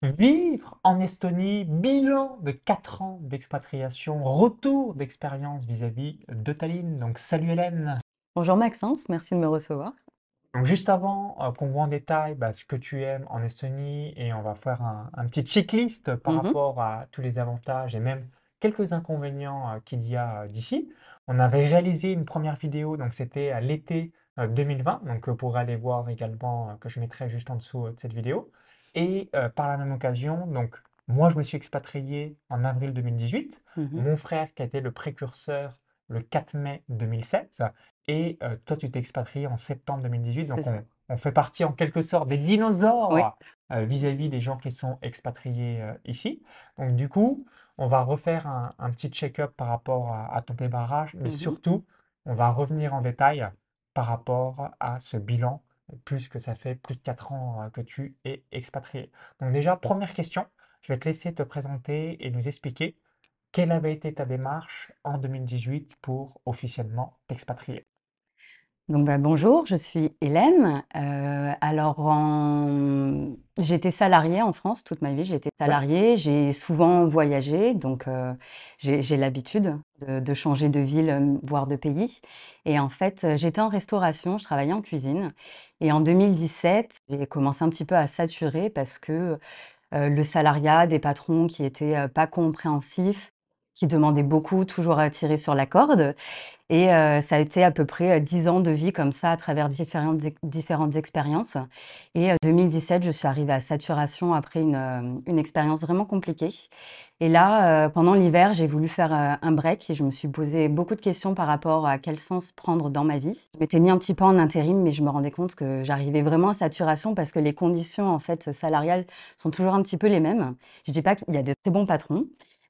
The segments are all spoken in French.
Vivre en Estonie, bilan de 4 ans d'expatriation, retour d'expérience vis-à-vis de Tallinn. Donc, salut Hélène. Bonjour Maxence, merci de me recevoir. Donc, juste avant euh, qu'on voit en détail bah, ce que tu aimes en Estonie et on va faire un, un petit checklist par Mhm, rapport à tous les avantages et même quelques inconvénients euh, qu'il y a euh, d'ici. On avait réalisé une première vidéo, donc c'était à l'été euh, 2020, donc vous pourrez aller voir également, euh, que je mettrai juste en dessous euh, de cette vidéo. Et euh, par la même occasion, donc moi je me suis expatrié en avril 2018, mhm, mon frère qui a été le précurseur le 4 mai 2007, et euh, toi tu t'es expatrié en septembre 2018, c'est donc on, on fait partie en quelque sorte des Oui, dinosaures euh, vis-à-vis des gens qui sont expatriés euh, ici. Donc du coup, on va refaire un, un petit check-up par rapport à, à ton démarrage, mais mhm. surtout, on va revenir en détail par rapport à ce bilan, plus que ça fait plus de 4 ans euh, que tu es expatrié. Donc déjà, première question, je vais te laisser te présenter et nous expliquer quelle avait été ta démarche en 2018 pour officiellement t'expatrier. Donc bah, bonjour, je suis Hélène. Euh, alors en- j'étais salariée en France toute ma vie, Ouais, salariée, j'ai souvent voyagé, donc euh, j'ai l'habitude de, de changer de ville, euh, voire de pays. Et en fait, j'étais en restauration, je travaillais en cuisine. Et en 2017, j'ai commencé un petit peu à saturer parce que euh, le salariat, des patrons qui étaient pas compréhensifs, qui demandaient beaucoup, toujours à tirer sur la corde. Et heu, ça a été à peu près, heu, 10 ans de vie comme ça à travers différentes différentes expériences et heu, 2017, je suis arrivée à saturation après une, une expérience vraiment compliquée et là, pendant l'hiver, j'ai voulu faire, un break et je me suis posé beaucoup de questions par rapport à quel sens prendre dans ma vie. Je m'étais mis un petit peu en intérim, mais je me rendais compte que j'arrivais vraiment à saturation parce que les conditions, en fait, salariales sont toujours un petit peu les mêmes. Je dis pas qu'il y a de très bons patrons,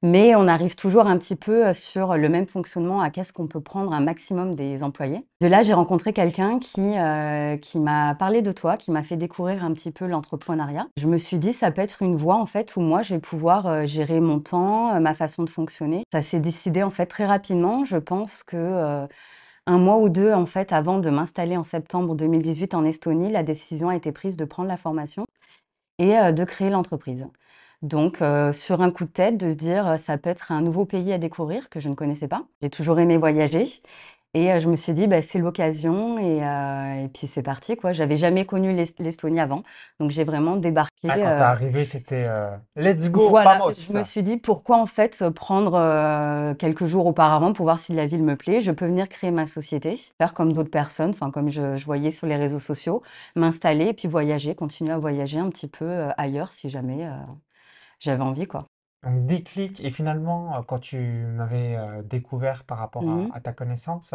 mais on arrive toujours un petit peu, heu, sur le même fonctionnement, à qu'est-ce qu'on peut prendre un maximum des employés. De là, j'ai rencontré quelqu'un qui, heu, qui m'a parlé de toi, qui m'a fait découvrir un petit peu l'entrepreneuriat. Je me suis dit: «Ça peut être une voie, en fait, où moi je vais pouvoir, heu, gérer mon temps, ma façon de fonctionner». Ça s'est décidé, en fait, très rapidement. Je pense que, 1 mois ou 2, en fait, avant de m'installer en septembre 2018 en Estonie, la décision a été prise de prendre la formation et de créer l'entreprise. Donc heu, sur un coup de tête, de se dire, heu, ça peut être un nouveau pays à découvrir que je ne connaissais pas. J'ai toujours aimé voyager et heu, je me suis dit: «Bah, c'est l'occasion» et puis c'est parti, quoi. J'avais jamais connu l'Es l'Estonie avant, donc j'ai vraiment débarqué, Ah, quand t'es arrivé, c'était euh, Let's go, voilà, je vamos! me suis dit: «Pourquoi en fait, prendre, quelques jours auparavant pour voir si la ville me plaît? Je peux venir créer ma société, faire comme d'autres personnes», enfin comme je je voyais sur les réseaux sociaux, m'installer et puis voyager, continuer à voyager un petit peu, ailleurs si jamais, j'avais envie, quoi. Donc déclic, et finalement, euh, quand tu m'avais euh, découvert par rapport Mmh à, mh. à ta connaissance,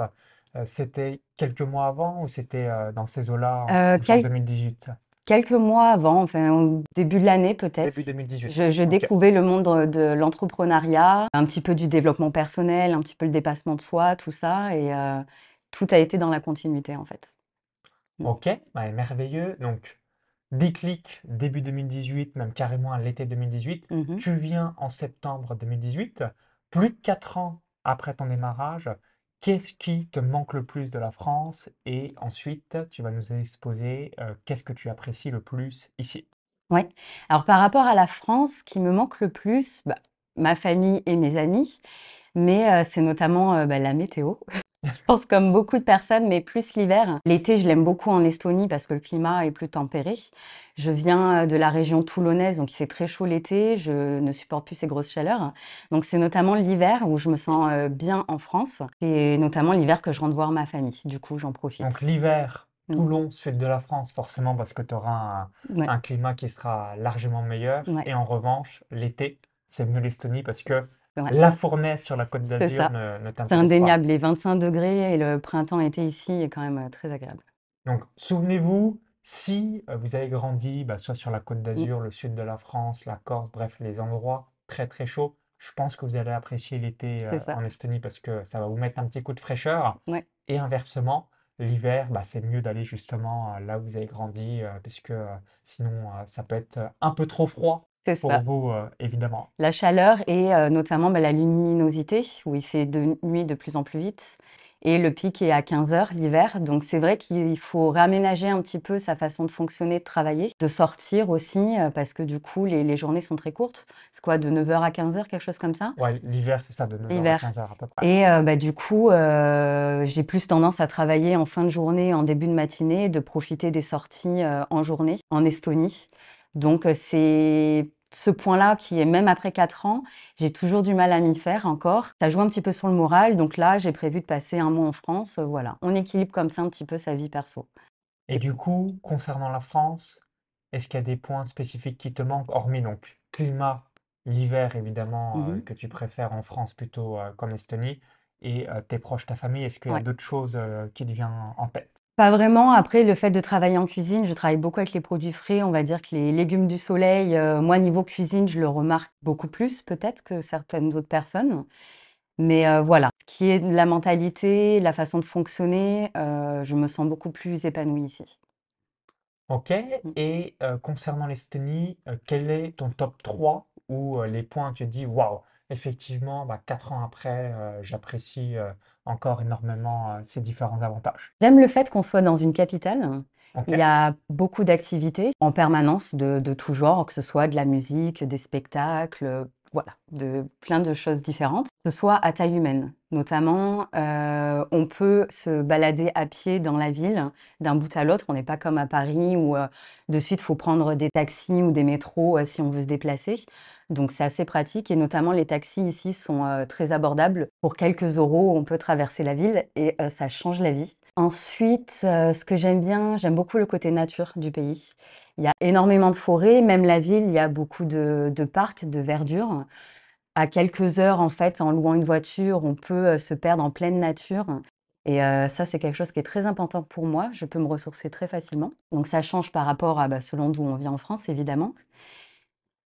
euh, c'était quelques mois avant ou c'était euh, dans ces eaux-là, en, Heu, en genre quel 2018? quelques mois avant, enfin au début de l'année Début peut-être, 2018. je je Ok. découvrais le monde, de l'entrepreneuriat, un petit peu du développement personnel, un petit peu le dépassement de soi, tout ça et tout a été dans la continuité, en fait. Mmh. Ok, ouais, merveilleux. Donc, déclic début 2018, même carrément à l'été 2018. Mmh mh. Tu viens en septembre 2018. Plus de 4 ans après ton démarrage, qu'est-ce qui te manque le plus de la France? Et ensuite, tu vas nous exposer euh, qu'est-ce que tu apprécies le plus ici? Ouais. Alors par rapport à la France, ce qui me manque le plus, bah, ma famille et mes amis, mais heu, c'est notamment, heu, bah, la météo. Je pense comme beaucoup de personnes, mais plus l'hiver. L'été, je l'aime beaucoup en Estonie parce que le climat est plus tempéré. Je viens, heu, de la région toulonnaise, donc il fait très chaud l'été, je ne supporte plus ces grosses chaleurs. Donc c'est notamment l'hiver où je me sens, heu, bien en France et notamment l'hiver que je rentre voir ma famille. Du coup, j'en Donc profite. l'hiver, Mmh. Toulon, sud de la France, forcément parce que tu auras un, Ouais, un climat qui sera largement meilleur. ouais, Et en revanche, l'été, c'est mieux l'Estonie parce que ouais, la fournaise sur la Côte d'Azur ne, ne C'est pas. indéniable, les 25 degrés et le printemps-été ici est quand même, heu, très agréable. Donc souvenez-vous, si euh, vous avez grandi bah, soit sur la Côte Mmh, d'Azur, le sud de la France, la Corse, bref, les endroits très très chauds, je pense que vous allez apprécier l'été euh, en Estonie parce que ça va vous mettre un petit coup de fraîcheur. Ouais, Et inversement, l'hiver, bah, c'est mieux d'aller justement euh, là où vous avez grandi, euh, puisque euh, sinon euh, ça peut être euh, un peu trop froid pour ça. vous, euh, évidemment. La chaleur et heu, notamment, bah, la luminosité où il fait de nuit de plus en plus vite et le pic est à 15 heures l'hiver. Donc c'est vrai qu'il faut réaménager un petit peu sa façon de fonctionner, de travailler, de sortir aussi, euh, parce que du coup, les, les journées sont très courtes. C'est quoi, de 9 heures à 15 heures, quelque chose comme ça? Ouais, l'hiver, c'est ça, de 9h à L'hiver. 15h à peu près. Et euh, bah, du coup, euh, j'ai plus tendance à travailler en fin de journée, en début de matinée, de profiter des sorties euh, en journée en Estonie. Donc c'est ce point-là qui est même après 4 ans, j'ai toujours du mal à m'y faire encore. Ça joue un petit peu sur le moral. Donc là, j'ai prévu de passer un mois en France. Voilà, on équilibre comme ça un petit peu sa vie perso. Et du coup, concernant la France, est-ce qu'il y a des points spécifiques qui te manquent, hormis donc climat, l'hiver évidemment, euh, Mhm. que tu préfères en France plutôt euh, qu'en Estonie, et euh, tes proches, ta famille, est-ce qu'il y a Ouais. d'autres choses qui te viennent en tête? Pas vraiment. Après, le fait de travailler en cuisine, je travaille beaucoup avec les produits frais. On va dire que les légumes du soleil, euh, moi, niveau cuisine, je le remarque beaucoup plus peut-être que certaines autres personnes. Mais euh, voilà, ce qui est de la mentalité, la façon de fonctionner, euh, je me sens beaucoup plus épanouie ici. Ok, Mm. et euh, concernant l'Estonie, euh, quel est ton top 3 ou euh, les points que tu dis, waouh, effectivement, bah, 4 ans après, euh, j'apprécie euh, encore énormément euh, ces différents avantages. J'aime le fait qu'on soit dans une capitale. Il y a beaucoup d'activités en permanence de, de tout genre, que ce soit de la musique, des spectacles, voilà, de plein de choses différentes, que ce soit à taille humaine. Notamment, euh, on peut se balader à pied dans la ville d'un bout à l'autre. On n'est pas comme à Paris où euh, de suite il faut prendre des taxis ou des métros euh, si on veut se déplacer. Donc c'est assez pratique et notamment les taxis ici sont très abordables. Pour quelques euros, on peut traverser la ville et ça change la vie. Ensuite, ce que j'aime bien, j'aime beaucoup le côté nature du pays. Il y a énormément de forêts, même la ville, il y a beaucoup de parcs, de verdure. À quelques heures, en fait, en louant une voiture, on peut se perdre en pleine nature. Et ça, c'est quelque chose qui est très important pour moi. Je peux me ressourcer très facilement. Donc ça change par rapport à bah, selon d'où on vit en France, évidemment.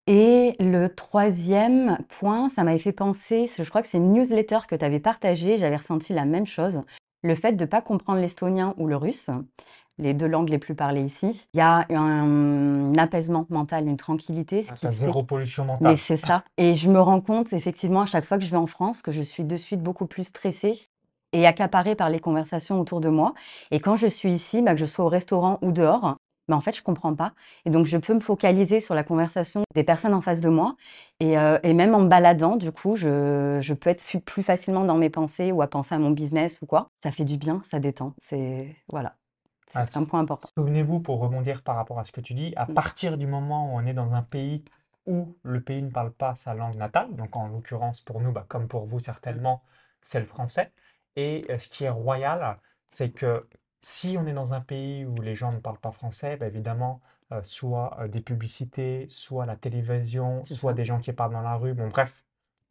Et le troisième point, ça m'avait fait penser, je crois que c'est une newsletter que tu avais partagée, j'avais ressenti la même chose, le fait de ne pas comprendre l'estonien ou le russe, les deux langues les plus parlées ici. Il y a un, apaisement mental, une tranquillité, ce Ah, qui t'as fait zéro pollution mais mentale. c'est ça. Et je me rends compte, effectivement, à chaque fois que je vais en France, que je suis de suite beaucoup plus stressée et accaparée par les conversations autour de moi. Et quand je suis ici, bah, que je sois au restaurant ou dehors, bah, en fait, je comprends pas. Et donc, je peux me focaliser sur la conversation des personnes en face de moi. Et, euh, et même en me baladant, du coup, je, je peux être plus facilement dans mes pensées ou à penser à mon business ou quoi. Ça fait du bien, ça détend. C'est, voilà. Ah, C'est un point important. Souvenez-vous, pour rebondir par rapport à ce que tu dis, à Mm. partir du moment où on est dans un pays où le pays ne parle pas sa langue natale, donc en l'occurrence pour nous, bah, comme pour vous certainement, c'est le français. Et euh, ce qui est royal, c'est que si on est dans un pays où les gens ne parlent pas français, bah, évidemment, euh, soit euh, des publicités, soit la télévision, soit ça. des gens qui parlent dans la rue, bon bref,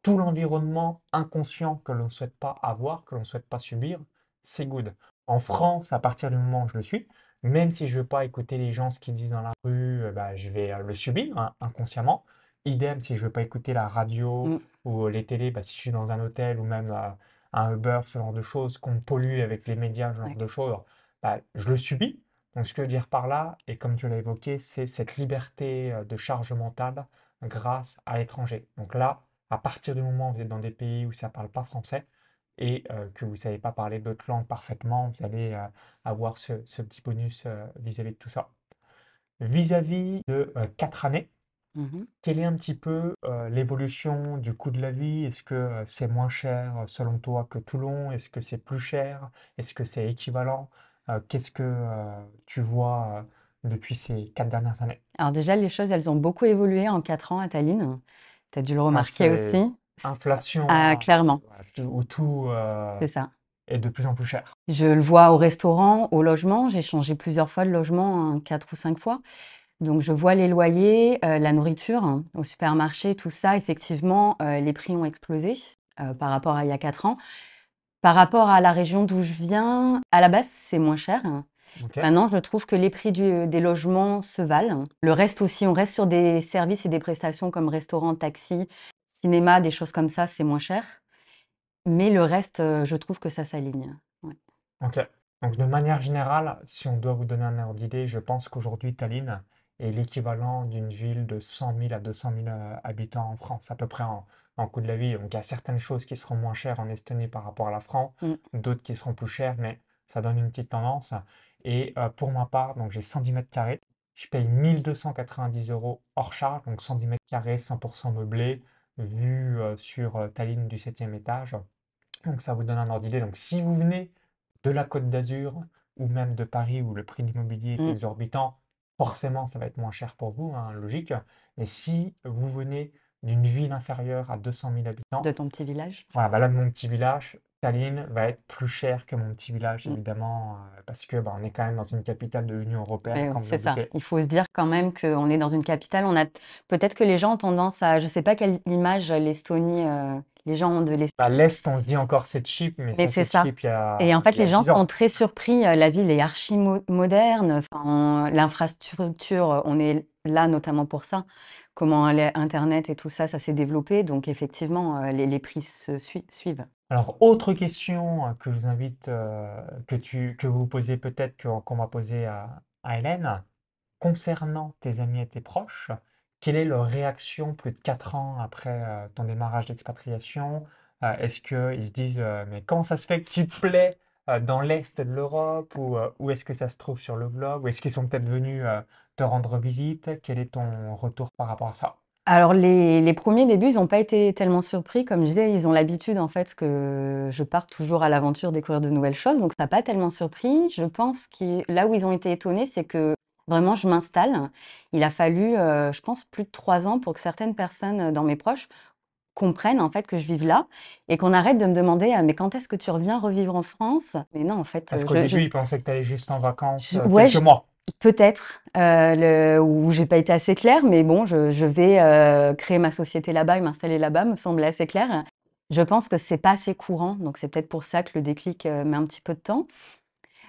tout l'environnement inconscient que l'on ne souhaite pas avoir, que l'on ne souhaite pas subir, c'est good. En France, à partir du moment où je le suis, même si je ne veux pas écouter les gens ce qu'ils disent dans la rue, euh, bah, je vais euh, le subir hein, inconsciemment. Idem, si je ne veux pas écouter la radio Mm. ou euh, les télés, bah, si je suis dans un hôtel ou même euh, un Uber, ce genre de choses, qu'on pollue avec les médias, ce genre Ouais. de choses, bah, je le subis. Donc ce que je veux dire par là, et comme tu l'as évoqué, c'est cette liberté de charge mentale grâce à l'étranger. Donc là, à partir du moment où vous êtes dans des pays où ça ne parle pas français et euh, que vous ne savez pas parler d'autres langues parfaitement, vous allez euh, avoir ce, ce petit bonus euh, vis-à-vis de tout ça. Vis-à-vis de quatre années, Mhm. quelle est un petit peu l'évolution du coût de la vie? Est-ce que c'est moins cher selon toi que Toulon? Est-ce que c'est plus cher? Est-ce que c'est équivalent? Qu'est-ce que tu vois depuis ces quatre dernières années? Alors déjà, les choses, elles ont beaucoup évolué en quatre ans à Tallinn. Tu as dû le Ah, remarquer aussi. Inflation, Ah, hein, clairement, où tout euh, c'est ça. est de plus en plus cher. Je le vois au restaurant, au logement. J'ai changé plusieurs fois de logement, hein, quatre ou cinq fois. Donc, je vois les loyers, euh, la nourriture hein, au supermarché, tout ça. Effectivement, euh, les prix ont explosé par rapport à il y a quatre ans. Par rapport à la région d'où je viens, à la base, c'est moins cher. Ok. Maintenant, je trouve que les prix du- des logements se valent. Le reste aussi, on reste sur des services et des prestations comme restaurant, taxi, cinéma, des choses comme ça, c'est moins cher. Mais le reste, euh, je trouve que ça s'aligne. Ouais. Ok. Donc, de manière générale, si on doit vous donner un ordre d'idée, je pense qu'aujourd'hui, Tallinn est l'équivalent d'une ville de 100 000 à 200 000 euh, habitants en France, à peu près en, en coût de la vie. Donc, il y a certaines choses qui seront moins chères en Estonie par rapport à la France, Mm. d'autres qui seront plus chères, mais ça donne une petite tendance. Et euh, pour ma part, donc j'ai 110 mètres carrés. Je paye 1290 euros hors charge, donc 110 mètres carrés, 100% meublé, vue euh, sur euh, Tallinn du 7e étage. Donc ça vous donne un ordre d'idée. Donc si vous venez de la Côte d'Azur ou même de Paris où le prix de l'immobilier est Mm. exorbitant, forcément ça va être moins cher pour vous, hein, logique. Mais si vous venez d'une ville inférieure à 200 000 habitants, De ton petit village. voilà, bah là, mon petit village, Tallinn, va être plus cher que mon petit village, Mm. évidemment, euh, parce que bah, on est quand même dans une capitale de l'Union européenne, vous c'est ça. Il faut se dire quand même qu'on est dans une capitale. On a peut-être que les gens ont tendance à, je sais pas quelle image l'Estonie, euh, les gens ont de l'Estonie. Bah, l'Est, on se dit encore c'est cheap, mais Mais c'est cheap il y a, Et en fait, les gens 10 ans. sont très surpris. euh, La ville est archi mo- moderne. Enfin, l'infrastructure, on est là notamment pour ça. Comment Internet et tout ça, ça s'est développé. Donc effectivement, les, les prix se suivent. Alors, autre question euh, que je vous invite, euh, que tu, que vous posez peut-être, qu'on va poser à, Hélène, concernant tes amis et tes proches, quelle est leur réaction plus de 4 ans après euh, ton démarrage d'expatriation? Est-ce qu'ils se disent, mais comment ça se fait que tu te plais dans l'Est de l'Europe? Ou où est-ce que ça se trouve sur le globe? Ou est-ce qu'ils sont peut-être venus te rendre visite? Quel est ton retour par rapport à ça? Alors les, les premiers débuts, ils n'ont pas été tellement surpris. Comme je disais, ils ont l'habitude en fait que je parte toujours à l'aventure découvrir de nouvelles choses. Donc ça n'a pas tellement surpris. Je pense que là où ils ont été étonnés, c'est que vraiment je m'installe. Il a fallu, euh, je pense, plus de trois ans pour que certaines personnes dans mes proches comprennent en fait que je vive là et qu'on arrête de me demander ah, mais quand est-ce que tu reviens revivre en France? Mais non, en fait, Parce euh, qu'au je- début, ils pensaient que tu allais juste en vacances Je- euh, ouais, quelques je- mois. Peut-être, euh, où j'ai pas été assez claire, mais bon, je, je vais euh, créer ma société là-bas et m'installer là-bas, me semble assez clair. Je pense que c'est pas assez courant, donc c'est peut-être pour ça que le déclic euh, met un petit peu de temps.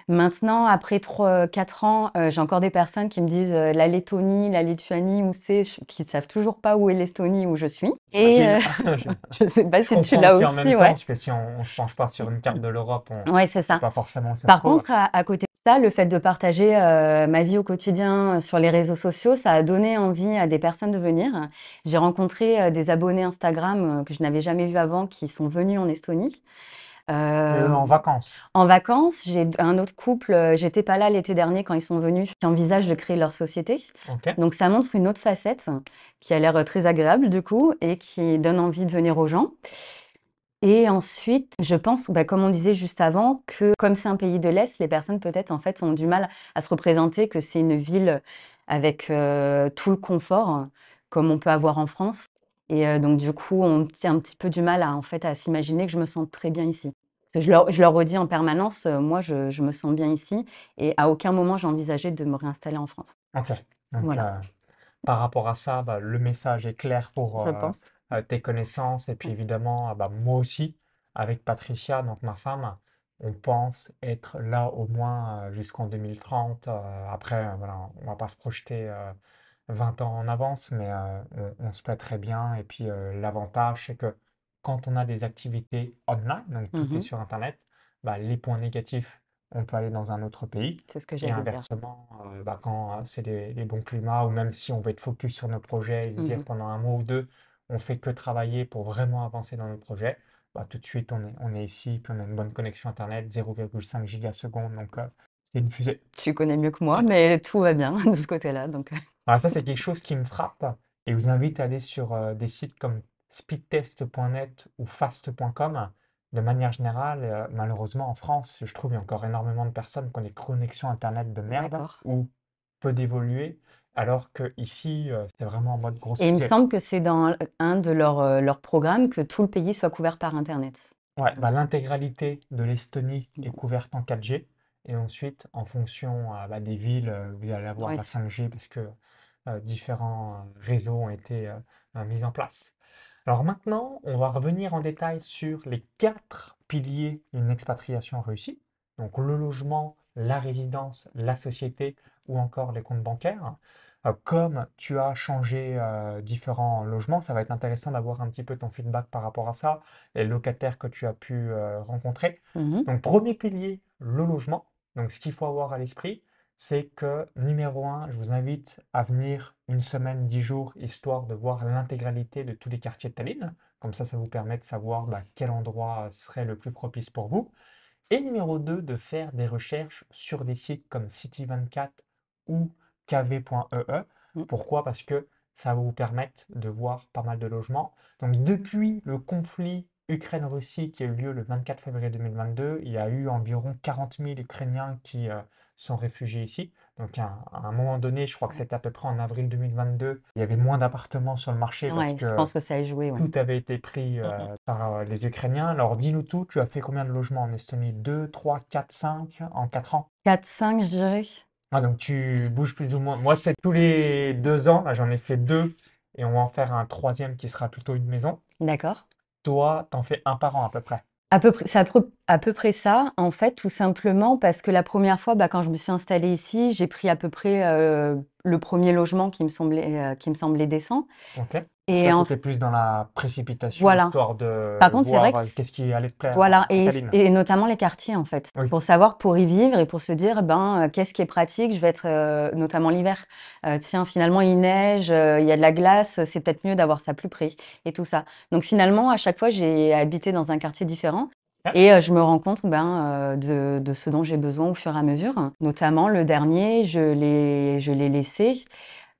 Maintenant, après 3, 4 ans, euh, j'ai encore des personnes qui me disent euh, la Lettonie, la Lituanie, où c'est, qui ne savent toujours pas où est l'Estonie, où je suis. Et euh. Je, je sais pas si tu l'as aussi en même temps, ouais. parce que si on ne se penche pas sur une carte de l'Europe, on ne Ouais, c'est ça. pas forcément où ça Par contre, à, à côté ça, le fait de partager euh, ma vie au quotidien euh, sur les réseaux sociaux, ça a donné envie à des personnes de venir. J'ai rencontré euh, des abonnés Instagram euh, que je n'avais jamais vus avant qui sont venus en Estonie. En vacances. en vacances, j'ai un autre couple, j'étais pas là l'été dernier quand ils sont venus, qui envisagent de créer leur société. Donc ça montre une autre facette qui a l'air très agréable du coup et qui donne envie de venir aux gens. Et ensuite, je pense, bah, comme on disait juste avant, que comme c'est un pays de l'Est, les personnes peut-être en fait ont du mal à se représenter que c'est une ville avec euh, tout le confort comme on peut avoir en France. Et euh, donc du coup, on tient un petit peu du mal à en fait à s'imaginer que je me sens très bien ici. Parce que je leur, je leur redis en permanence, euh, moi je, je me sens bien ici et à aucun moment j'ai envisagé de me réinstaller en France. Ok. Donc, Voilà. par rapport à ça, bah, le message est clair pour Je pense. Euh, tes connaissances. Et puis évidemment, ah bah, moi aussi, avec Patricia, donc ma femme, on pense être là au moins euh, jusqu'en 2030. Euh, après, euh, voilà, on va pas se projeter euh, 20 ans en avance, mais on, on se plaît très bien. Et puis l'avantage, c'est que quand on a des activités online, donc tout est Mhm. sur Internet, bah, les points négatifs, on peut aller dans un autre pays. C'est ce que Et j'allais dire. inversement, euh, bah, quand c'est les, les bons climats, ou même si on veut être focus sur nos projets et se dire Mhm. pendant un mois ou deux, on fait que travailler pour vraiment avancer dans nos projets, bah, tout de suite on est, on est ici, puis on a une bonne connexion Internet, 0,5 gigasecondes, donc euh, c'est une fusée. Tu connais mieux que moi, mais tout va bien de ce côté-là. Donc, euh, Alors ça, c'est quelque chose qui me frappe et je vous invite à aller sur euh, des sites comme speedtest.net ou fast.com. De manière générale, euh, malheureusement en France, je trouve il y a encore énormément de personnes qui ont des connexions Internet de merde ou peu d'évoluer, alors que ici, euh, c'est vraiment en mode grosse Et il me semble que c'est dans un de leurs euh, leurs programmes que tout le pays soit couvert par Internet. Ouais, bah, l'intégralité de l'Estonie est Bon. couverte en 4G. Et ensuite, en fonction euh, bah, des villes, euh, vous allez avoir Ouais. la 5G parce que différents réseaux ont été mis en place. Alors maintenant, on va revenir en détail sur les quatre piliers d'une expatriation réussie. Donc le logement, la résidence, la société ou encore les comptes bancaires. Euh, comme tu as changé euh, différents logements, ça va être intéressant d'avoir un petit peu ton feedback par rapport à ça, les locataires que tu as pu euh, rencontrer. Mhm. Donc premier pilier, le logement. Donc ce qu'il faut avoir à l'esprit, c'est que numéro un, je vous invite à venir une semaine, dix jours, histoire de voir l'intégralité de tous les quartiers de Tallinn. Comme ça, ça vous permet de savoir bah, quel endroit serait le plus propice pour vous. Et numéro 2, de faire des recherches sur des sites comme City24 ou kv.ee. Mm. Pourquoi? Parce que ça va vous permettre de voir pas mal de logements. Donc depuis le conflit Ukraine-Russie qui a eu lieu le 24 février 2022, il y a eu environ 40 000 Ukrainiens qui euh, sont réfugiés ici. Donc à, un moment donné, je crois que c'était à peu près en avril 2022, il y avait moins d'appartements sur le marché parce Ouais, je que pense que ça a joué, ouais. tout avait été pris euh, Mm, par euh, les Ukrainiens. Alors dis-nous tout, tu as fait combien de logements en Estonie? 2, 3, 4, 5 en 4 ans? 4-5, je dirais. Ah, donc tu bouges plus ou moins. Moi, c'est tous les deux ans. Là, j'en ai fait deux et on va en faire un troisième qui sera plutôt une maison. D'accord. Toi, t'en fais un par an à peu près. À peu près, c'est à peu, à peu près ça, en fait, tout simplement parce que la première fois, bah, quand je me suis installée ici, j'ai pris à peu près euh, le premier logement qui me semblait, euh, qui me semblait décent. Ok. Et en c'était plus dans la précipitation, Voilà. histoire de Par contre, c'est vrai voir que euh, qu'est-ce qui allait te plaire Voilà, et, notamment les quartiers en fait, Oui. pour savoir, pour y vivre et pour se dire, ben, euh, qu'est-ce qui est pratique, je vais être, euh, notamment l'hiver, Euh, tiens, finalement il neige, euh, il y a de la glace, c'est peut-être mieux d'avoir ça plus près et tout ça. Donc finalement, à chaque fois, j'ai habité dans un quartier différent Ah. et je me rends compte ben, de, de ce dont j'ai besoin au fur et à mesure. Notamment le dernier, je l'ai, je l'ai laissé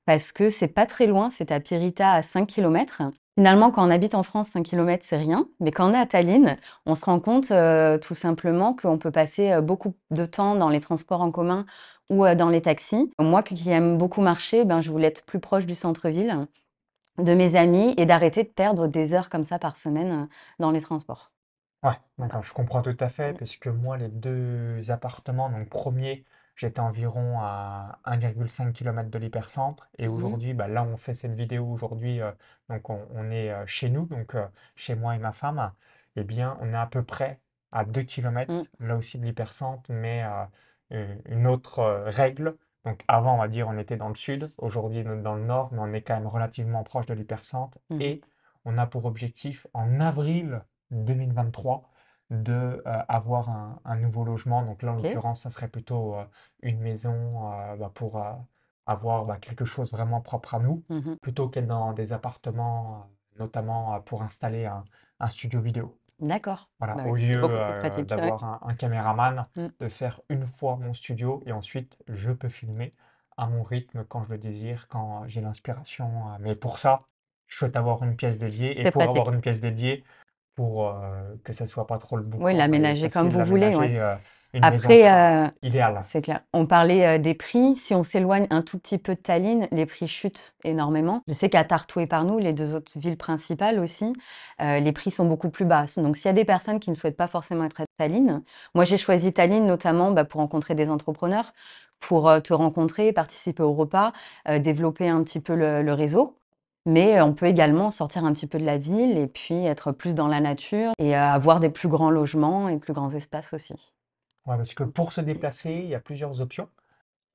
parce que c'est pas très loin, c'est à Pirita à 5 km. Finalement, quand on habite en France, 5 km, c'est rien. Mais quand on est à Tallinn, on se rend compte euh, tout simplement qu'on peut passer euh, beaucoup de temps dans les transports en commun ou euh, dans les taxis. Moi qui aime beaucoup marcher, ben, je voulais être plus proche du centre-ville, de mes amis et d'arrêter de perdre des heures comme ça par semaine dans les transports. Ouais, d'accord, je comprends tout à fait, Mm. parce que moi, les deux appartements, donc premier, j'étais environ à 1,5 km de l'hypercentre, et Mhm. aujourd'hui, bah, là, on fait cette vidéo aujourd'hui, euh, donc on, on est euh, chez nous, donc euh, chez moi et ma femme, eh bien, on est à peu près à 2 km, Mm. là aussi de l'hypercentre, mais euh, une une autre euh, règle. Donc avant, on va dire, on était dans le sud, aujourd'hui, on est dans le nord, mais on est quand même relativement proche de l'hypercentre, Mhm. et on a pour objectif, en avril 2023 de euh, avoir un, un nouveau logement. Donc là, en l'occurrence, ça serait plutôt euh, une maison euh, bah, pour avoir bah, quelque chose vraiment propre à nous, Mhm. plutôt qu'être dans des appartements, notamment pour installer un, un studio vidéo. D'accord. Voilà, Bah au lieu ouais. d'avoir un, un caméraman, Mm. de faire une fois mon studio et ensuite je peux filmer à mon rythme quand je le désire, quand j'ai l'inspiration. Mais pour ça, je souhaite avoir une pièce dédiée et pour avoir une pièce dédiée, pour euh, que ça soit pas trop le Oui, boucan et l'aménager comme vous voulez, ouais. euh, une Après, euh, idéale. c'est clair. On parlait euh, des prix. Si on s'éloigne un tout petit peu de Tallinn, les prix chutent énormément. Je sais qu'à Tartu et Pärnu, les deux autres villes principales aussi, euh, les prix sont beaucoup plus bas. Donc, s'il y a des personnes qui ne souhaitent pas forcément être à Tallinn, moi j'ai choisi Tallinn notamment bah, pour rencontrer des entrepreneurs, pour te rencontrer, participer au repas, développer un petit peu le, le réseau. Mais euh, on peut également sortir un petit peu de la ville et puis être plus dans la nature et euh, avoir des plus grands logements et plus grands espaces aussi. Ouais, parce que pour se déplacer, il y a plusieurs options.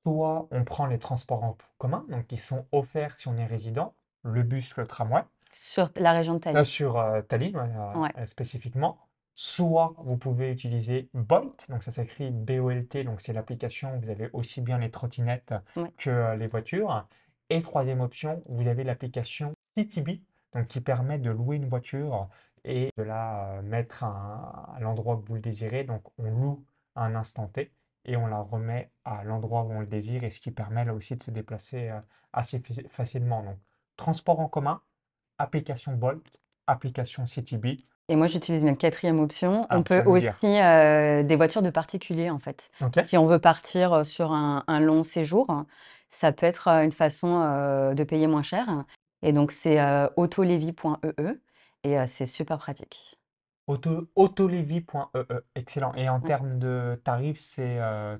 Soit on prend les transports en commun, donc qui sont offerts si on est résident, le bus, le tramway. Sur la région de Tallinn. sur euh, Tallinn, ouais, euh, Ouais. euh, spécifiquement. Soit vous pouvez utiliser Bolt, donc ça s'écrit B-O-L-T, donc c'est l'application, vous avez aussi bien les trottinettes Ouais. que les voitures. Et troisième option, vous avez l'application CityBee, donc qui permet de louer une voiture et de la euh, mettre à, à l'endroit que vous le désirez. Donc on loue à un instant T et on la remet à l'endroit où on le désire, et ce qui permet là aussi de se déplacer euh, assez faci- facilement. Donc transport en commun, application Bolt, application CityBee. Et moi, j'utilise une quatrième option. Ah, On peut faut nous aussi euh, des voitures de particuliers, en fait. Si on veut partir sur un, un long séjour, ça peut être une façon de payer moins cher. Et donc, c'est euh, autolevi.ee et c'est super pratique. Auto, autolevi.ee, E excellent. Et en Ouais. termes de tarifs, c'est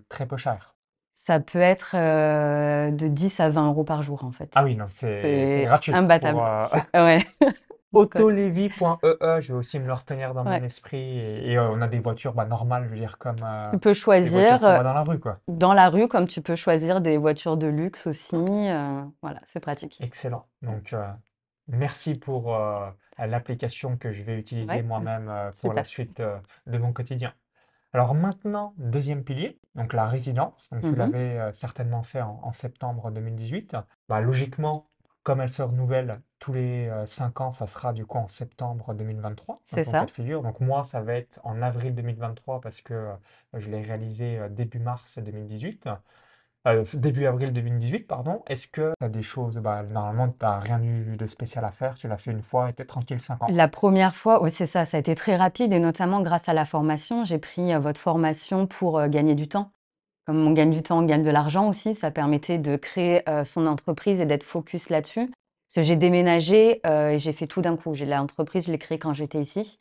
très peu cher? Ça peut être de 10 à 20 euros par jour, en fait. Ah oui, non, c'est gratuit. Pour imbattable. C'est- Ouais. Donc, autolevi.ee, E je vais aussi me le retenir dans mon esprit. Et, et, euh, on a des voitures bah, normales, je veux dire, comme euh, Tu peux choisir euh, dans la rue, quoi. dans la rue, comme tu peux choisir des voitures de luxe aussi. euh, voilà, c'est pratique. Excellent. Donc, merci pour l'application que je vais utiliser Ouais, moi-même pour la suite de mon quotidien. Alors maintenant, deuxième pilier, donc la résidence. Donc tu Mmh l'avais certainement fait en, en septembre 2018. Bah, logiquement, comme elle se renouvelle tous les euh, 5 ans, ça sera du coup en septembre 2023, dans C'est ça. de figure. Donc moi, ça va être en avril 2023 parce que euh, je l'ai réalisé euh, début mars 2018. Euh, début avril 2018, pardon. Est-ce que tu as des choses, bah, normalement, tu n'as rien eu de spécial à faire, tu l'as fait une fois et tu es tranquille 5 ans? La première fois, oui, c'est ça, ça a été très rapide et notamment grâce à la formation. J'ai pris, votre formation pour, gagner du temps. Comme on gagne du temps, on gagne de l'argent aussi, ça permettait de créer, heu, son entreprise et d'être focus là-dessus. J'ai déménagé, heu, et j'ai fait tout d'un coup. J'ai l'entreprise, je l'ai créée quand j'étais ici.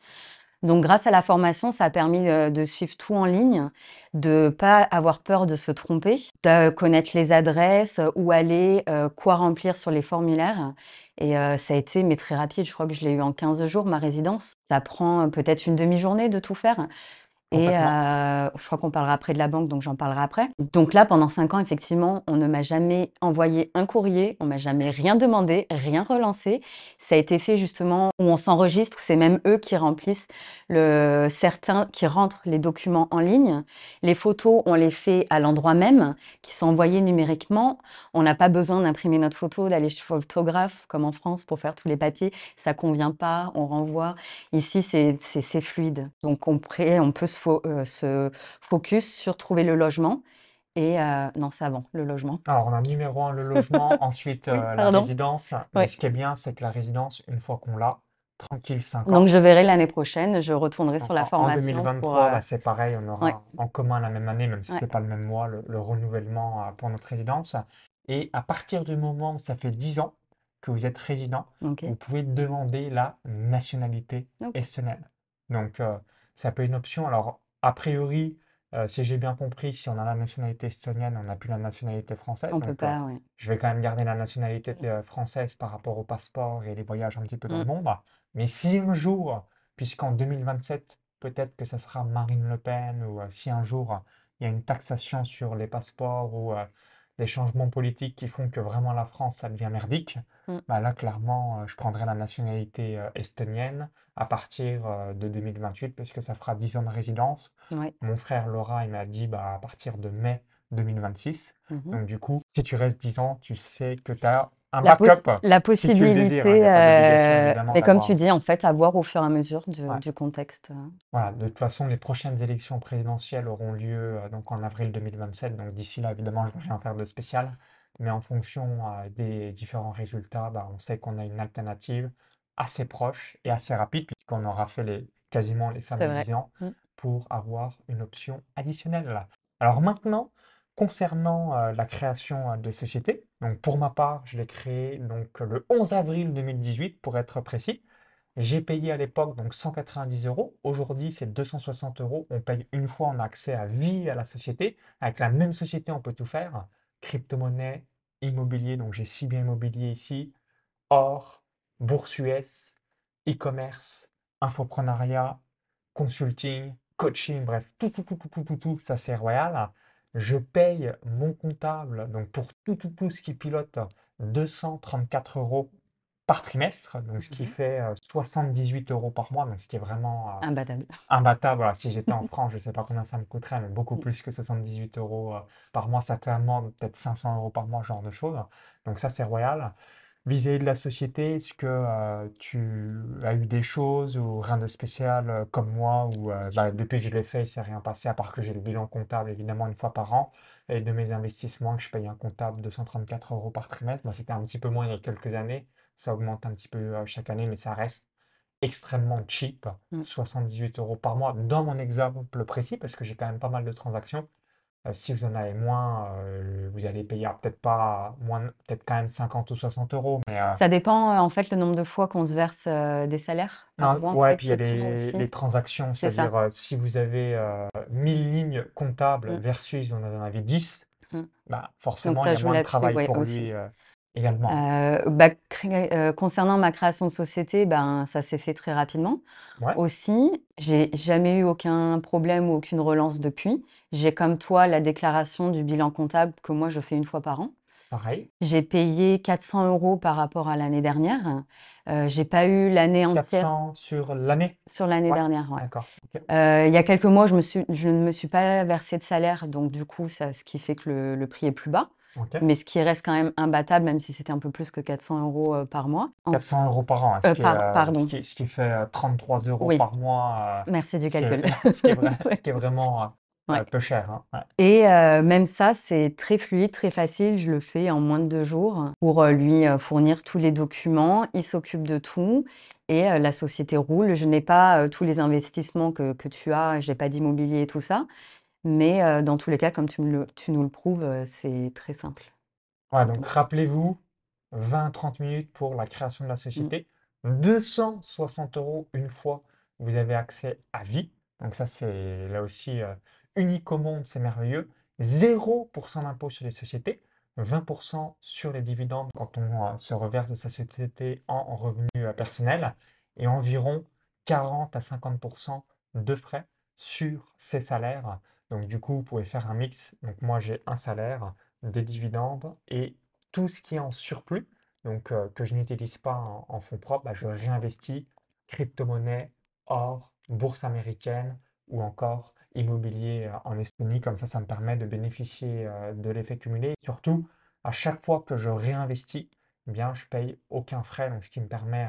Donc grâce à la formation, ça a permis, heu, de suivre tout en ligne, de pas avoir peur de se tromper, de connaître les adresses, où aller, quoi remplir sur les formulaires et ça a été mais très rapide. Je crois que je l'ai eu en 15 jours ma résidence. Ça prend, peut-être une demi-journée de tout faire. Et heu, je crois qu'on parlera après de la banque, donc j'en parlerai après. Donc là, pendant 5 ans, effectivement, on ne m'a jamais envoyé un courrier, on m'a jamais rien demandé, rien relancé. Ça a été fait justement où on s'enregistre, c'est même eux qui remplissent le certains qui rentrent les documents en ligne. Les photos, on les fait à l'endroit même, qui sont envoyées numériquement. On n'a pas besoin d'imprimer notre photo, d'aller chez photographe comme en France pour faire tous les papiers. Ça convient pas, on renvoie. Ici, c'est fluide. Donc on pré on peut se fo heu, se focus sur trouver le logement et heu non, c'est avant, le logement. Alors, on a numéro un le logement, ensuite Oui, euh, la résidence. Mais ce qui est bien, c'est que la résidence, une fois qu'on l'a, tranquille 5 Donc ans. je verrai l'année prochaine, je retournerai sur Donc la en, en formation pour, 2023, heu bah, c'est pareil, on ouais, aura en commun la même année, même si ouais, c'est pas le même mois, le, le renouvellement euh, pour notre résidence. Et à partir du moment où ça fait 10 ans que vous êtes résident, vous pouvez demander la nationalité OK. estonienne. Donc euh, ça peut être une option. Alors, a priori, euh, si j'ai bien compris, si on a la nationalité estonienne, on n'a plus la nationalité française. On peut Donc, euh, pas, ouais. je vais quand même garder la nationalité euh, française par rapport au passeport et les voyages un petit peu dans le Mmh. monde. Mais si un jour, puisqu'en 2027, peut-être que ce sera Marine Le Pen, ou euh, si un jour il y a une taxation sur les passeports ou euh, des changements politiques qui font que vraiment la France, ça devient merdique, Mmh. bah là, clairement, euh, je prendrai la nationalité euh, estonienne à partir euh, de 2028, puisque ça fera 10 ans de résidence. Ouais. Mon frère Laura, il m'a dit bah, à partir de mai 2026. Mmh Donc du coup, si tu restes 10 ans, tu sais que tu as un La backup la si tu le désires. hein. Il possibilité, n'y a pas d'obligation heu, évidemment mais comme tu dis, en fait, à voir au fur et à mesure du Ouais. du contexte. Voilà, de toute façon, les prochaines élections présidentielles auront lieu euh, donc en avril 2027. Donc d'ici là, évidemment, je ne vais rien faire de spécial. Mais en fonction euh, des différents résultats, bah, on sait qu'on a une alternative assez proche et assez rapide, puisqu'on aura fait les, quasiment les fameux vrai. 10 ans Mmh. pour avoir une option additionnelle. Alors maintenant, concernant euh, la création euh, de société, donc pour ma part, je l'ai créée donc le 11 avril 2018 pour être précis. J'ai payé à l'époque donc 190 euros. Aujourd'hui, c'est 260 euros. On paye une fois, on a accès à vie à la société. Avec la même société, on peut tout faire. Crypto-monnaie, immobilier, donc j'ai six biens immobiliers ici, or, bourse US, e-commerce, infoprenariat, consulting, coaching, bref, tout, tout, tout, tout, tout, tout, tout, ça c'est royal. Je paye mon comptable, donc pour tout, tout, tout ce qui pilote, 234 euros par trimestre, donc ce qui Mmh fait euh, 78 euros par mois, donc ce qui est vraiment euh, Imbattable. imbattable. Voilà, si j'étais en France, je ne sais pas combien ça me coûterait, mais beaucoup Mmh. plus que 78 euros euh, par mois, certainement peut-être 500 euros par mois, ce genre de choses. Donc ça, c'est royal. Vis-à-vis de la société, est-ce que euh, tu as eu des choses ou rien de spécial euh, comme moi, ou euh, bah, depuis que je l'ai fait, il ne s'est rien passé, à part que j'ai le bilan comptable évidemment une fois par an, et de mes investissements, que je paye un comptable 234 euros par trimestre. Bah, c'était un petit peu moins il y a quelques années. Ça augmente un petit peu chaque année, mais ça reste extrêmement cheap, Mmh. 78 euros par mois, dans mon exemple précis, parce que j'ai quand même pas mal de transactions. Euh, si vous en avez moins, euh, vous allez payer peut-être pas moins, peut-être quand même 50 ou 60 euros, mais euh, Ça dépend, en fait, le nombre de fois qu'on se verse, des salaires non, mois, en ouais, fait, puis il y a les, les transactions, c'est-à-dire si vous avez euh, 1000 lignes comptables Mmh. versus vous en avez 10, Mmh. bah, forcément, il y a moins de travail pour aussi. lui également. Heu, bah, cré heu, concernant ma création de société, ben, ça s'est fait très rapidement. Ouais, Aussi, j'ai jamais eu aucun problème ou aucune relance depuis. J'ai comme toi la déclaration du bilan comptable que moi je fais une fois par an. Pareil. J'ai payé 400 euros par rapport à l'année dernière. Euh, j'ai pas eu l'année entière 400 sur l'année? sur l'année Ouais, dernière, ouais. d'accord. Euh, il y a quelques mois, je me suis, je ne me suis pas versé de salaire, donc du coup, ça, ce qui fait que le, le prix est plus bas, Mais ce qui reste quand même imbattable, même si c'était un peu plus que 400 euros euh, par mois. En- 400 euros par an, hein, ce Euh, qui est, par- euh, pardon. ce qui, ce qui fait euh, 33 euros Oui. par mois, Merci du est, calcul. ce qui est vrai- ce qui est vraiment Ouais. peu cher. hein, ouais. Et euh, même ça, c'est très fluide, très facile. Je le fais en moins de deux jours pour lui fournir tous les documents. Il s'occupe de tout et euh, la société roule. Je n'ai pas euh, tous les investissements que, que tu as, je n'ai pas d'immobilier et tout ça. Mais euh, dans tous les cas, comme tu, me le- tu nous le prouves, euh, c'est très simple. Ouais, donc rappelez-vous, 20-30 minutes pour la création de la Mm. société, 260 euros une fois, vous avez accès à vie. Donc ça, c'est là aussi euh, unique au monde, c'est merveilleux. 0% d'impôt sur les sociétés, 20% sur les dividendes quand on se reverse de sa société en, en revenu personnel et environ 40 à 50% de frais sur ces salaires. Donc du coup, vous pouvez faire un mix. Donc moi, j'ai un salaire, des dividendes et tout ce qui est en surplus, donc euh, que je n'utilise pas en, fonds propres, bah, je réinvestis crypto-monnaie, or, bourse américaine ou encore immobilier euh, en Estonie. Comme ça, ça me permet de bénéficier euh, de l'effet cumulé. Surtout, à chaque fois que je réinvestis, eh bien, je paye aucun frais, ce qui me permet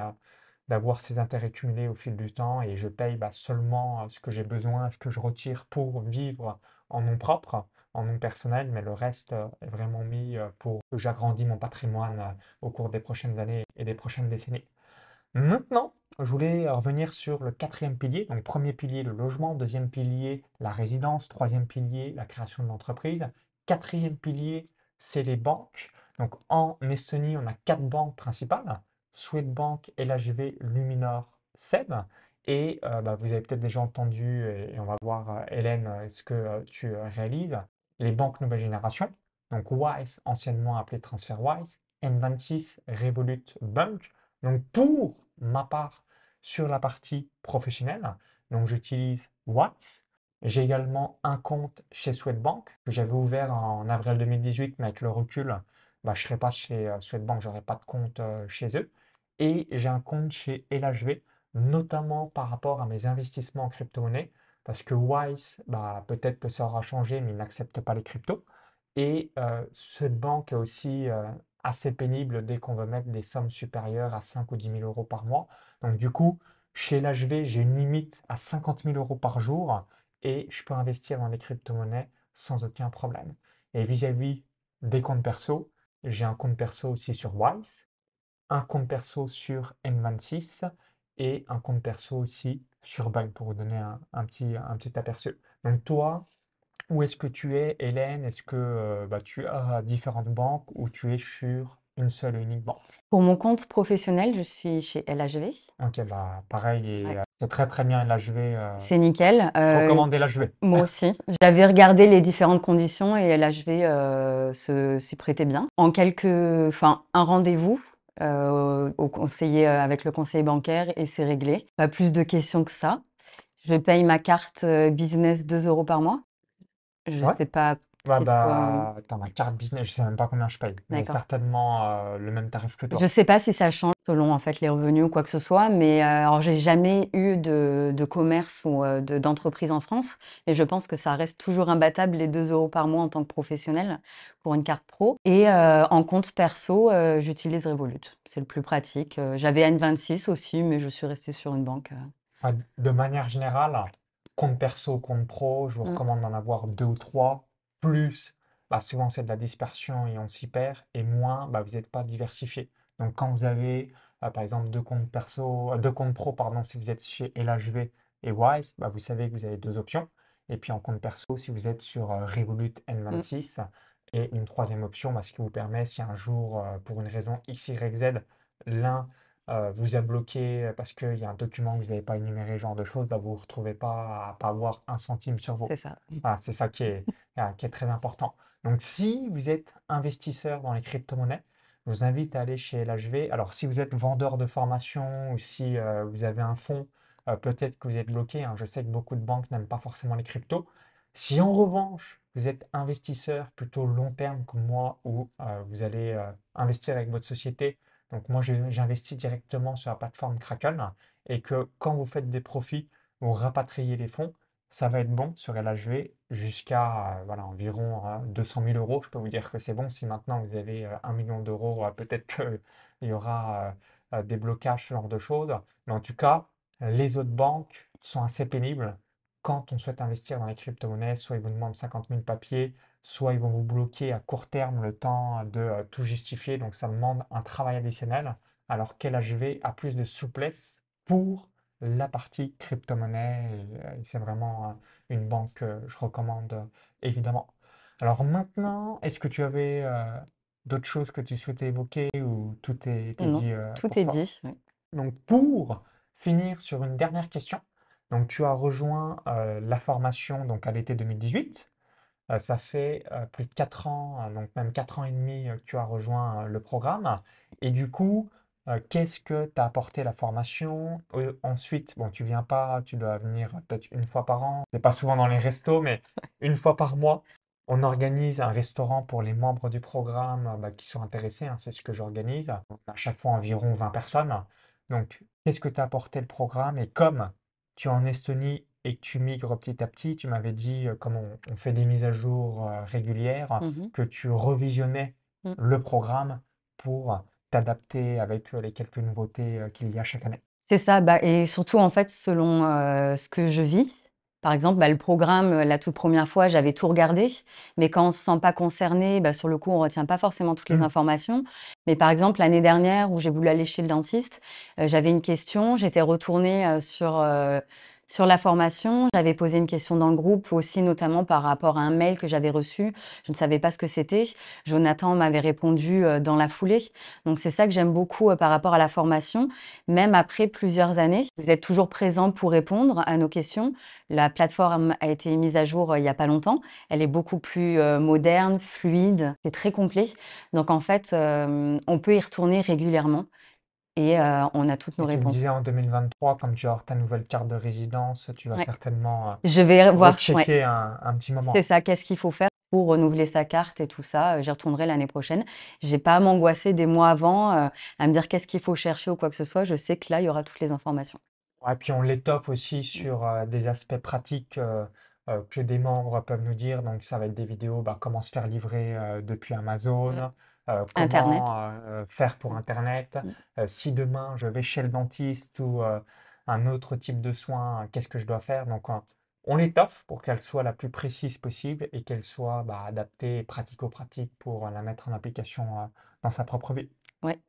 d'avoir ces intérêts cumulés au fil du temps et je paye bah, seulement euh, ce que j'ai besoin, ce que je retire pour vivre en nom propre, en nom personnel, mais le reste euh, est vraiment mis euh, pour que j'agrandis mon patrimoine au cours des prochaines années et des prochaines décennies. Maintenant, je voulais revenir sur le quatrième pilier. Donc, premier pilier, le logement. Deuxième pilier, la résidence. Troisième pilier, la création de l'entreprise. Quatrième pilier, c'est les banques. Donc, en Estonie, on a quatre banques principales. Swedbank, LHV, Luminor, SEB. Et euh, bah, vous avez peut-être déjà entendu, et, on va voir, euh, Hélène, euh, ce que tu réalises, les banques nouvelle génération. Donc, Wise, anciennement appelé TransferWise, N26, Revolut Bank. Donc pour ma part, sur la partie professionnelle, donc j'utilise Wise. J'ai également un compte chez Swedbank que j'avais ouvert en avril 2018, mais avec le recul, bah, je ne serais pas chez euh, Swedbank, j'aurais pas de compte euh, chez eux. Et j'ai un compte chez LHV, notamment par rapport à mes investissements en crypto-monnaie, parce que Wise, bah, peut-être que ça aura changé, mais ils n'acceptent pas les cryptos. Et euh, Swedbank est aussi euh, assez pénible dès qu'on veut mettre des sommes supérieures à 5 ou 10 000 euros par mois. Donc du coup, chez l'HV, j'ai une limite à 50 000 euros par jour et je peux investir dans les crypto-monnaies sans aucun problème. Et vis-à-vis des comptes perso, j'ai un compte perso aussi sur Wise, un compte perso sur N26 et un compte perso aussi sur Bank pour vous donner un, un petit aperçu. Donc toi, où est-ce que tu es, Hélène? Est-ce que euh, bah, tu as différentes banques ou tu es sur une seule et unique banque? Pour mon compte professionnel, je suis chez LHV. Ok, bah pareil, et Ouais. euh, c'est très très bien LHV. euh, C'est nickel. je Euh, recommande LHV. Moi aussi. J'avais regardé les différentes conditions et LHV euh, se, s'y prêtait bien. En quelques, enfin, un rendez-vous au conseiller, avec le conseiller bancaire et c'est réglé. Pas plus de questions que ça. Je paye ma carte business 2 euros par mois. Je Ouais. sais pas Bah, bah, attends, ma carte business, je sais même pas combien je paye, mais D'accord. certainement euh, le même tarif que toi. Je sais pas si ça change selon en fait les revenus ou quoi que ce soit, mais euh, alors j'ai jamais eu de, de commerce ou euh, de- d'entreprise en France, et je pense que ça reste toujours imbattable les 2 euros par mois en tant que professionnel pour une carte pro. Et euh, en compte perso, euh, j'utilise Revolut, c'est le plus pratique. Euh, J'avais N26 aussi, mais je suis restée sur une banque. euh. Ouais, De manière générale, compte perso, compte pro, je vous Mm. recommande d'en avoir deux ou trois. Plus, bah, souvent c'est de la dispersion et on s'y perd. Et moins, bah, vous n'êtes pas diversifié. Donc quand vous avez, euh, par exemple, deux comptes perso, euh, deux comptes pro, pardon, si vous êtes chez LHV et Wise, bah, vous savez que vous avez deux options. Et puis en compte perso, si vous êtes sur euh, Revolut N26, et une troisième option, bah, ce qui vous permet, si un jour, euh, pour une raison X, Y, Z, l'un euh, vous a bloqué parce qu'il y a un document que vous n'avez pas énuméré, ce genre de choses, bah, vous ne vous retrouvez pas à pas avoir un centime sur vous. C'est ça. Voilà, c'est ça qui est, ah, qui est très important. Donc, si vous êtes investisseur dans les crypto-monnaies, je vous invite à aller chez LHV. Alors, si vous êtes vendeur de formation ou si euh, vous avez un fonds, euh, peut-être que vous êtes bloqué. hein. Je sais que beaucoup de banques n'aiment pas forcément les cryptos. Si en revanche, vous êtes investisseur plutôt long terme comme moi, où euh, vous allez euh, investir avec votre société, donc moi j'investis directement sur la plateforme Kraken, et que quand vous faites des profits, vous rapatriez les fonds, ça va être bon sur LHV jusqu'à euh, voilà, environ 200 000 euros. Je peux vous dire que c'est bon. Si maintenant vous avez 1 million d'euros, peut-être qu'il y aura des blocages, ce genre de choses. Mais en tout cas, les autres banques sont assez pénibles quand on souhaite investir dans les crypto-monnaies. Soit ils vous demandent 50 000 papiers, soit ils vont vous bloquer à court terme le temps de euh, tout justifier. Donc ça demande un travail additionnel. Alors qu'LHV a plus de souplesse pour la partie crypto-monnaie? Et, c'est vraiment euh, une banque que je recommande euh, évidemment. Alors maintenant, est-ce que tu avais d'autres choses que tu souhaitais évoquer ou tout est, dit tout est dit. Donc pour finir sur une dernière question, donc tu as rejoint la formation donc à l'été 2018. Ça fait plus de 4 ans, donc même 4 ans et demi que tu as rejoint le programme. Et du coup, qu'est-ce que t'a apporté la formation? ensuite, bon, tu viens pas, tu dois venir peut-être une fois par an. C'est pas souvent dans les restos, mais une fois par mois. On organise un restaurant pour les membres du programme bah, qui sont intéressés, hein, c'est ce que j'organise. À chaque fois environ 20 personnes. Donc, qu'est-ce que t'a apporté le programme? Et comme tu es en Estonie et que tu migres petit à petit, tu m'avais dit, euh, comme on, fait des mises à jour euh, régulières, Mmh que tu revisionnais Mmh. le programme pour t'adapter avec euh, les quelques nouveautés qu'il y a chaque année. C'est ça, bah et surtout, en fait, selon, ce que je vis. Par exemple, bah, le programme, la toute première fois, j'avais tout regardé, mais quand on ne se sent pas concerné, bah, sur le coup, on retient pas forcément toutes les Mmh. informations. Mais par exemple, l'année dernière où j'ai voulu aller chez le dentiste, j'avais une question, j'étais retournée, sur, sur la formation, j'avais posé une question dans le groupe aussi, notamment par rapport à un mail que j'avais reçu. Je ne savais pas ce que c'était. Jonathan m'avait répondu euh, dans la foulée. Donc c'est ça que j'aime beaucoup euh, par rapport à la formation. Même après plusieurs années, vous êtes toujours présent pour répondre à nos questions. La plateforme a été mise à jour euh, il n'y a pas longtemps. Elle est beaucoup plus moderne, fluide, c'est très complet. Donc en fait, on peut y retourner régulièrement et on a toutes nos Et tu me réponses. disais en 2023, comme tu as ta nouvelle carte de résidence, tu vas Ouais. certainement Je vais voir, ouais. rechecker un, un petit moment. C'est ça, qu'est-ce qu'il faut faire pour renouveler sa carte et tout ça. J'y retournerai l'année prochaine. J'ai pas à m'angoisser des mois avant, à me dire qu'est-ce qu'il faut chercher ou quoi que ce soit. Je sais que là, il y aura toutes les informations. Ouais, puis on l'étoffe aussi sur des aspects pratiques que des membres peuvent nous dire. Donc ça va être des vidéos, bah, comment se faire livrer depuis Amazon, Mmh. Internet. comment faire pour Internet. Mmh. si demain je vais chez le dentiste ou un autre type de soin, qu'est-ce que je dois faire? Donc on l'étoffe pour qu'elle soit la plus précise possible et qu'elle soit bah, adaptée pratico-pratique pour la mettre en application dans sa propre vie. Ouais.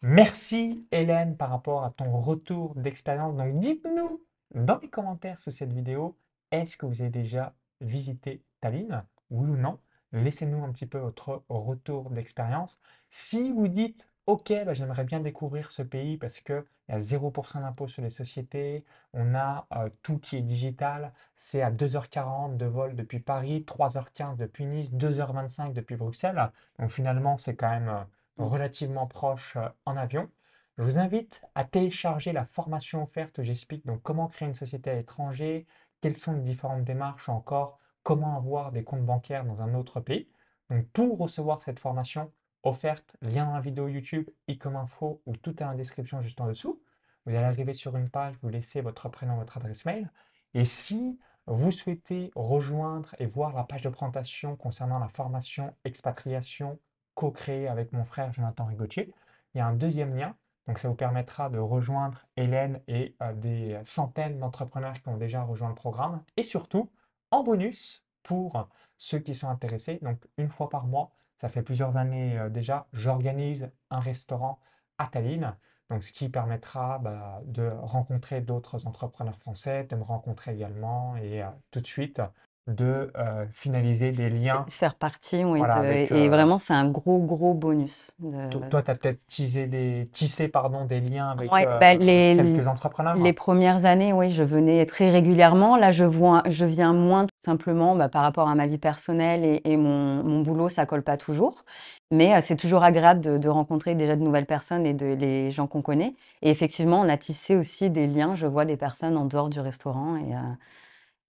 Merci Hélène par rapport à ton retour d'expérience. Donc dites-nous dans les commentaires sous cette vidéo, est-ce que vous avez déjà visité Tallinn? Oui ou non? Laissez-nous un petit peu votre retour d'expérience. Si vous dites, OK, bah, j'aimerais bien découvrir ce pays parce qu'il y a 0% d'impôt sur les sociétés, on a euh, tout qui est digital, c'est à 2h40 de vol depuis Paris, 3h15 depuis Nice, 2h25 depuis Bruxelles. Donc finalement, c'est quand même euh, relativement proche euh, en avion. Je vous invite à télécharger la formation offerte où j'explique donc comment créer une société à l'étranger, quelles sont les différentes démarches encore comment avoir des comptes bancaires dans un autre pays. Donc pour recevoir cette formation offerte, lien dans la vidéo YouTube, i comme info ou tout est en description juste en dessous. Vous allez arriver sur une page, vous laissez votre prénom, votre adresse mail. Et si vous souhaitez rejoindre et voir la page de présentation concernant la formation expatriation co-créée avec mon frère Jonathan Rigotier, il y a un deuxième lien. Donc ça vous permettra de rejoindre Hélène et euh, des centaines d'entrepreneurs qui ont déjà rejoint le programme. Et surtout, en bonus, pour ceux qui sont intéressés, donc une fois par mois, ça fait plusieurs années euh, déjà, j'organise un restaurant à Tallinn. Donc, ce qui permettra bah, de rencontrer d'autres entrepreneurs français, de me rencontrer également et euh, tout de suite de euh, finaliser des liens. Faire partie, oui. Voilà, de- avec, et euh, vraiment, c'est un gros, gros bonus. de- To- Toi, tu as peut-être teasé des, tissé pardon, des liens avec Ouais, euh, bah, les, quelques entrepreneurs. les premières années, oui, je venais très régulièrement. Là, je vois, je viens moins tout simplement bah, par rapport à ma vie personnelle et, et mon, mon boulot, ça colle pas toujours. Mais c'est toujours agréable de, de rencontrer déjà de nouvelles personnes et de, les gens qu'on connaît. Et effectivement, on a tissé aussi des liens. Je vois des personnes en dehors du restaurant et,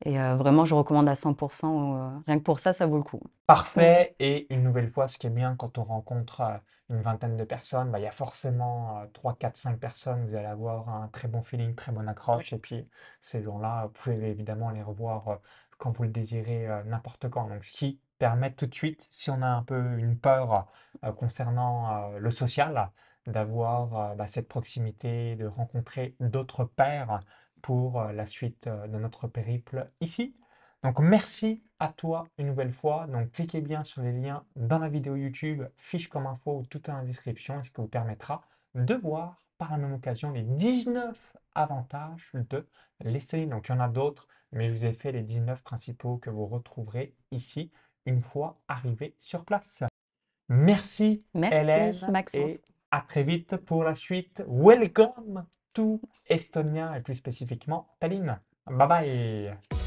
Et euh, vraiment, je recommande à 100%. euh, rien que pour ça, ça vaut le coup. Parfait. Et une nouvelle fois, ce qui est bien quand on rencontre euh, une vingtaine de personnes, bah, il y a forcément euh, 3, 4, 5 personnes. Vous allez avoir un très bon feeling, très bonne accroche. Et puis, ces gens-là, vous pouvez évidemment les revoir quand vous le désirez, n'importe quand. Donc, ce qui permet tout de suite, si on a un peu une peur concernant le social, d'avoir bah, cette proximité, de rencontrer d'autres pairs pour euh, la suite euh, de notre périple ici. Donc merci à toi une nouvelle fois. Donc cliquez bien sur les liens dans la vidéo YouTube, fiche comme info, tout est en description, ce qui vous permettra de voir par la même occasion les 19 avantages de l'essai. Donc il y en a d'autres, mais je vous ai fait les 19 principaux que vous retrouverez ici une fois arrivé sur place. Merci Hélène Merci, Maxence. et à très vite pour la suite. Welcome to Estonia et plus spécifiquement Tallinn. Bye bye